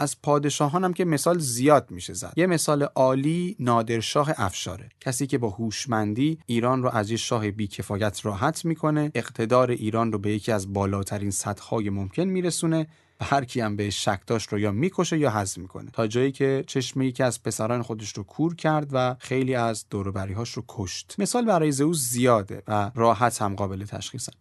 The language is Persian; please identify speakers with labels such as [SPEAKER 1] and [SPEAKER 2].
[SPEAKER 1] از پادشاهان هم که مثال زیاد میشه زد. یه مثال عالی نادرشاه افشاره. کسی که با هوشمندی ایران رو از یه شاه بیکفایت راحت می‌کنه اقتدار ایران رو به یکی از بالاترین سطحهای ممکن میرسونه و هر کی هم به شک داشت رو یا می‌کشه یا حذف می‌کنه. تا جایی که چشم یکی از پسران خودش رو کور کرد و خیلی از دوروبریهاش رو کشت. مثال برای زئوس زیاده و راحت هم قابل تشخیصن